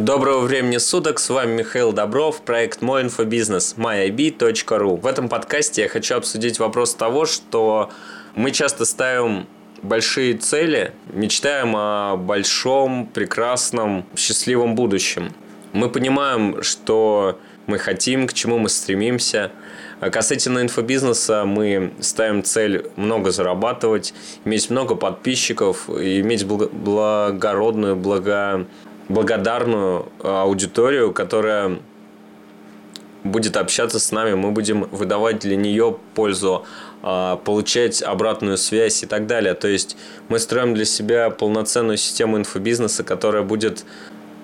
Доброго времени суток, с вами Михаил Добров, проект Мой инфобизнес, myib.ru. В этом подкасте я хочу обсудить вопрос того, что мы часто ставим большие цели, мечтаем о большом, прекрасном, счастливом будущем. Мы понимаем, что мы хотим, к чему мы стремимся. А касательно инфобизнеса мы ставим цель много зарабатывать, иметь много подписчиков, иметь благородную, благо благодарную э, аудиторию, которая будет общаться с нами, мы будем выдавать для нее пользу, а, получать обратную связь и так далее. То есть мы строим для себя полноценную систему инфобизнеса, которая будет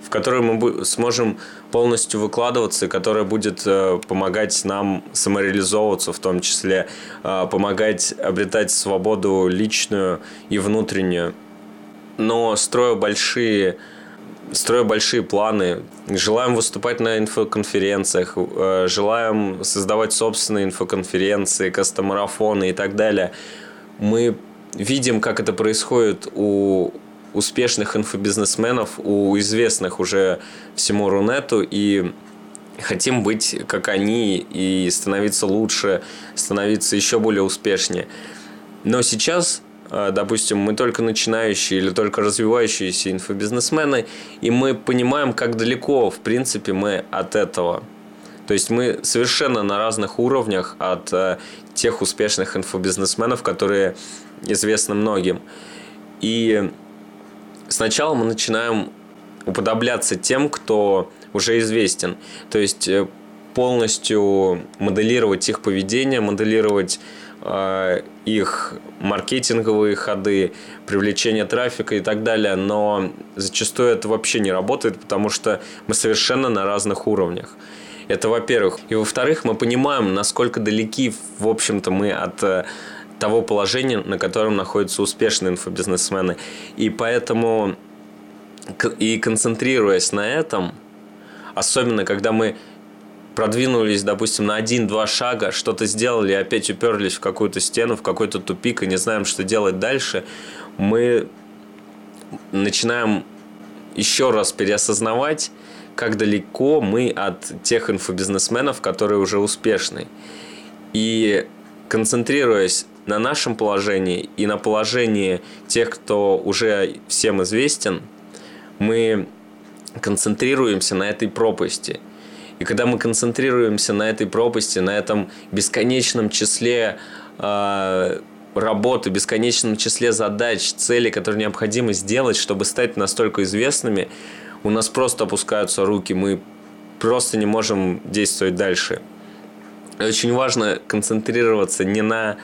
в которой мы сможем полностью выкладываться, которая будет э, помогать нам самореализовываться, в том числе э, помогать обретать свободу личную и внутреннюю. Но строя большие строю большие планы, желаем выступать на инфоконференциях, э, желаем создавать собственные инфоконференции, кастомарафоны и так далее. Мы видим, как это происходит у успешных инфобизнесменов, у известных уже всему Рунету, и хотим быть как они и становиться лучше, становиться еще более успешнее. Но сейчас допустим, мы только начинающие или только развивающиеся инфобизнесмены, и мы понимаем, как далеко, в принципе, мы от этого. То есть мы совершенно на разных уровнях от э, тех успешных инфобизнесменов, которые известны многим. И сначала мы начинаем уподобляться тем, кто уже известен. То есть э, полностью моделировать их поведение, моделировать Э, их маркетинговые ходы, привлечение трафика и так далее, но зачастую это вообще не работает, потому что мы совершенно на разных уровнях. Это во-первых. И во-вторых, мы понимаем, насколько далеки, в общем-то, мы от э, того положения, на котором находятся успешные инфобизнесмены. И поэтому, и концентрируясь на этом, особенно когда мы продвинулись, допустим, на один-два шага, что-то сделали, опять уперлись в какую-то стену, в какой-то тупик и не знаем, что делать дальше, мы начинаем еще раз переосознавать, как далеко мы от тех инфобизнесменов, которые уже успешны. И концентрируясь на нашем положении и на положении тех, кто уже всем известен, мы концентрируемся на этой пропасти – и когда мы концентрируемся на этой пропасти, на этом бесконечном числе э, работы, бесконечном числе задач, целей, которые необходимо сделать, чтобы стать настолько известными, у нас просто опускаются руки, мы просто не можем действовать дальше. Очень важно концентрироваться не на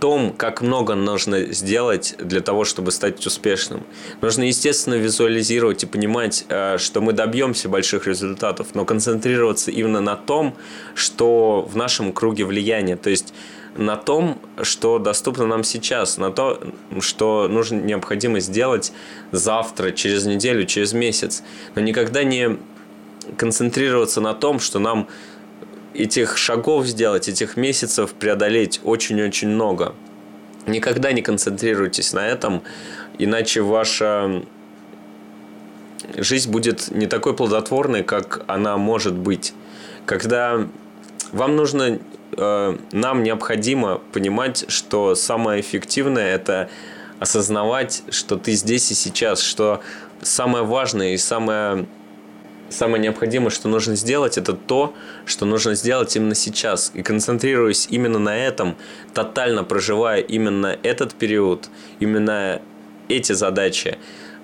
том, как много нужно сделать для того, чтобы стать успешным. Нужно, естественно, визуализировать и понимать, э, что мы добьемся больших результатов, но концентрироваться именно на том, что в нашем круге влияния, то есть на том, что доступно нам сейчас, на то, что нужно необходимо сделать завтра, через неделю, через месяц, но никогда не концентрироваться на том, что нам этих шагов сделать, этих месяцев преодолеть очень-очень много. Никогда не концентрируйтесь на этом, иначе ваша жизнь будет не такой плодотворной, как она может быть. Когда вам нужно, э, нам необходимо понимать, что самое эффективное это осознавать, что ты здесь и сейчас, что самое важное и самое самое необходимое, что нужно сделать, это то, что нужно сделать именно сейчас. И концентрируясь именно на этом, тотально проживая именно этот период, именно эти задачи,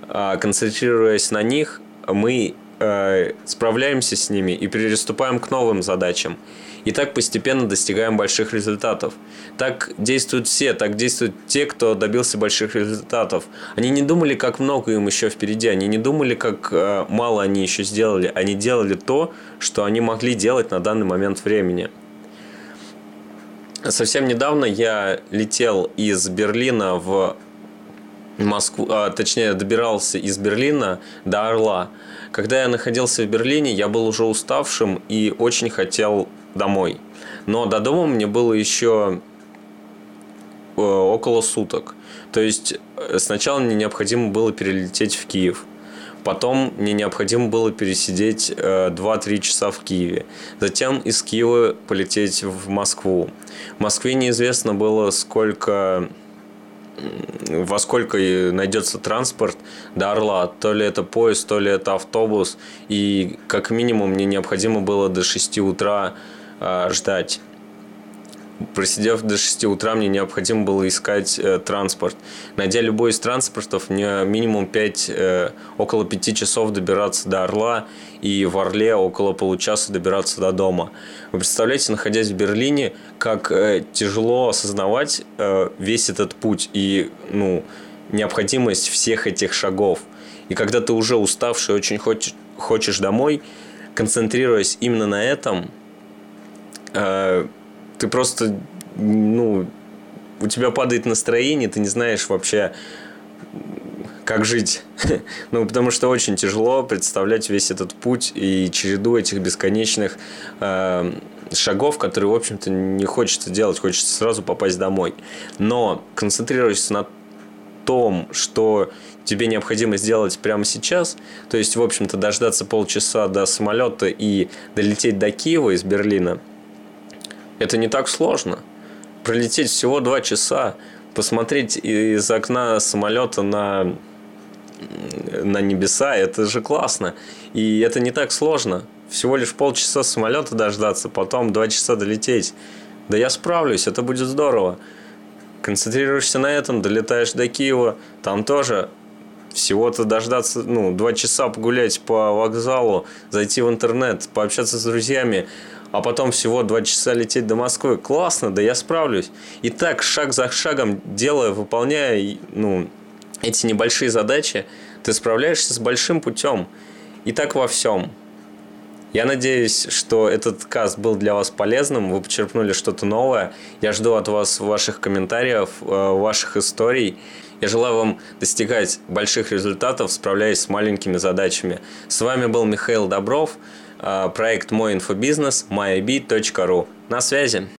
а, концентрируясь на них, мы э, справляемся с ними и переступаем к новым задачам. И так постепенно достигаем больших результатов. Так действуют все, так действуют те, кто добился больших результатов. Они не думали, как много им еще впереди, они не думали, как э, мало они еще сделали. Они делали то, что они могли делать на данный момент времени. Совсем недавно я летел из Берлина в Москву, а, точнее, добирался из Берлина до Орла. Когда я находился в Берлине, я был уже уставшим и очень хотел домой. Но до дома мне было еще э, около суток. То есть э, сначала мне необходимо было перелететь в Киев. Потом мне необходимо было пересидеть 2-3 часа в Киеве. Затем из Киева полететь в Москву. В Москве неизвестно было, сколько во сколько найдется транспорт до Орла. То ли это поезд, то ли это автобус. И как минимум мне необходимо было до 6 утра э, ждать. Просидев до 6 утра, мне необходимо было искать э, транспорт. Найдя любой из транспортов, мне минимум 5, э, около 5 часов добираться до Орла и в Орле около получаса добираться до дома. Вы представляете, находясь в Берлине, как э, тяжело осознавать э, весь этот путь и ну, необходимость всех этих шагов. И когда ты уже уставший, очень хочешь, хочешь домой, концентрируясь именно на этом, э, ты просто, ну, у тебя падает настроение, ты не знаешь вообще, как жить. ну, потому что очень тяжело представлять весь этот путь и череду этих бесконечных э, шагов, которые, в общем-то, не хочется делать, хочется сразу попасть домой. Но концентрируясь на том, что тебе необходимо сделать прямо сейчас, то есть, в общем-то, дождаться полчаса до самолета и долететь до Киева из Берлина – это не так сложно. Пролететь всего два часа, посмотреть из окна самолета на, на небеса, это же классно. И это не так сложно. Всего лишь полчаса самолета дождаться, потом два часа долететь. Да я справлюсь, это будет здорово. Концентрируешься на этом, долетаешь до Киева, там тоже всего-то дождаться, ну, два часа погулять по вокзалу, зайти в интернет, пообщаться с друзьями, а потом всего два часа лететь до Москвы. Классно, да я справлюсь. И так, шаг за шагом, делая, выполняя ну, эти небольшие задачи, ты справляешься с большим путем. И так во всем. Я надеюсь, что этот каст был для вас полезным, вы почерпнули что-то новое. Я жду от вас ваших комментариев, э, ваших историй. Я желаю вам достигать больших результатов, справляясь с маленькими задачами. С вами был Михаил Добров. А, проект «Мой инфобизнес» myib.ru. На связи!